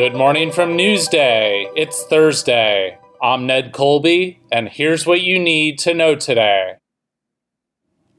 Good morning from Newsday. It's Thursday. I'm Ned Colby, and here's what you need to know today.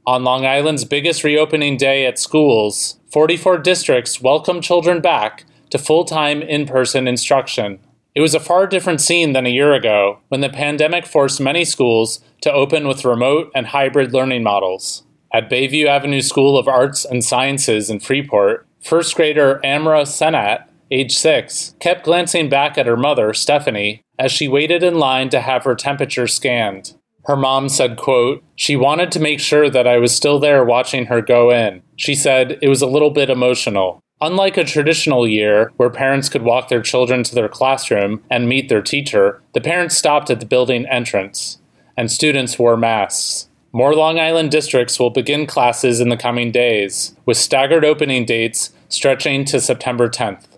On Long Island's biggest reopening day at schools, 44 districts welcome children back to full time in person instruction. It was a far different scene than a year ago when the pandemic forced many schools to open with remote and hybrid learning models. At Bayview Avenue School of Arts and Sciences in Freeport, first grader Amra Senat age six, kept glancing back at her mother, Stephanie, as she waited in line to have her temperature scanned. Her mom said, quote, She wanted to make sure that I was still there watching her go in. She said it was a little bit emotional. Unlike a traditional year where parents could walk their children to their classroom and meet their teacher, the parents stopped at the building entrance, and students wore masks. More Long Island districts will begin classes in the coming days, with staggered opening dates stretching to September 10th.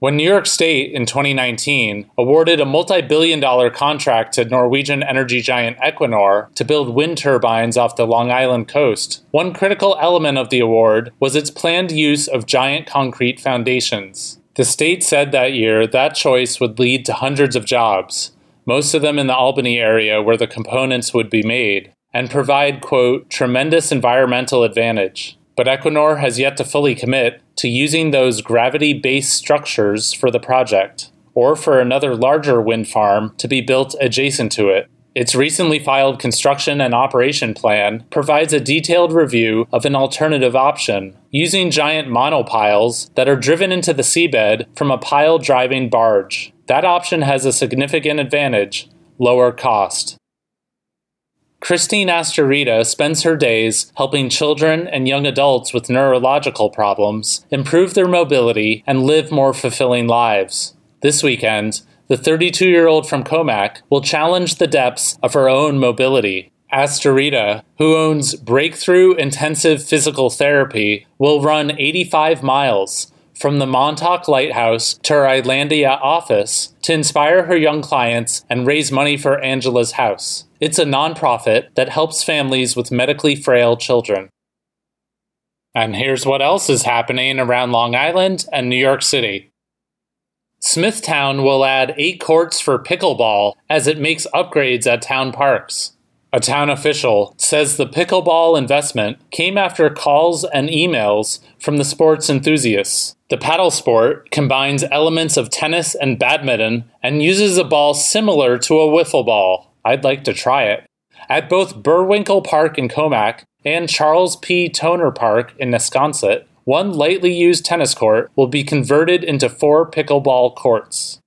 When New York State in 2019 awarded a multi billion dollar contract to Norwegian energy giant Equinor to build wind turbines off the Long Island coast, one critical element of the award was its planned use of giant concrete foundations. The state said that year that choice would lead to hundreds of jobs, most of them in the Albany area where the components would be made, and provide, quote, tremendous environmental advantage but Equinor has yet to fully commit to using those gravity based structures for the project, or for another larger wind farm to be built adjacent to it. Its recently filed construction and operation plan provides a detailed review of an alternative option, using giant monopiles that are driven into the seabed from a pile driving barge. That option has a significant advantage lower cost. Christine Astorita spends her days helping children and young adults with neurological problems improve their mobility and live more fulfilling lives. This weekend, the 32 year old from Commack will challenge the depths of her own mobility. Astorita, who owns Breakthrough Intensive Physical Therapy, will run 85 miles from the Montauk Lighthouse to her Islandia office to inspire her young clients and raise money for Angela's house. It's a nonprofit that helps families with medically frail children. And here's what else is happening around Long Island and New York City. Smithtown will add eight courts for pickleball as it makes upgrades at town parks. A town official says the pickleball investment came after calls and emails from the sports enthusiasts. The paddle sport combines elements of tennis and badminton and uses a ball similar to a wiffle ball. I'd like to try it. At both Burwinkle Park in Commack and Charles P. Toner Park in Nesconset, one lightly used tennis court will be converted into four pickleball courts.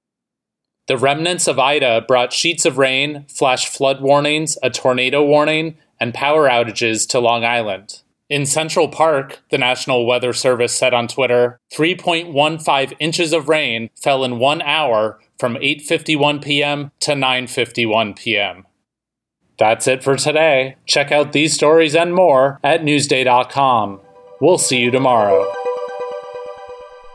The remnants of Ida brought sheets of rain, flash flood warnings, a tornado warning, and power outages to Long Island. In Central Park, the National Weather Service said on Twitter, 3.15 inches of rain fell in 1 hour from 8:51 p.m. to 9:51 p.m. That's it for today. Check out these stories and more at newsday.com. We'll see you tomorrow.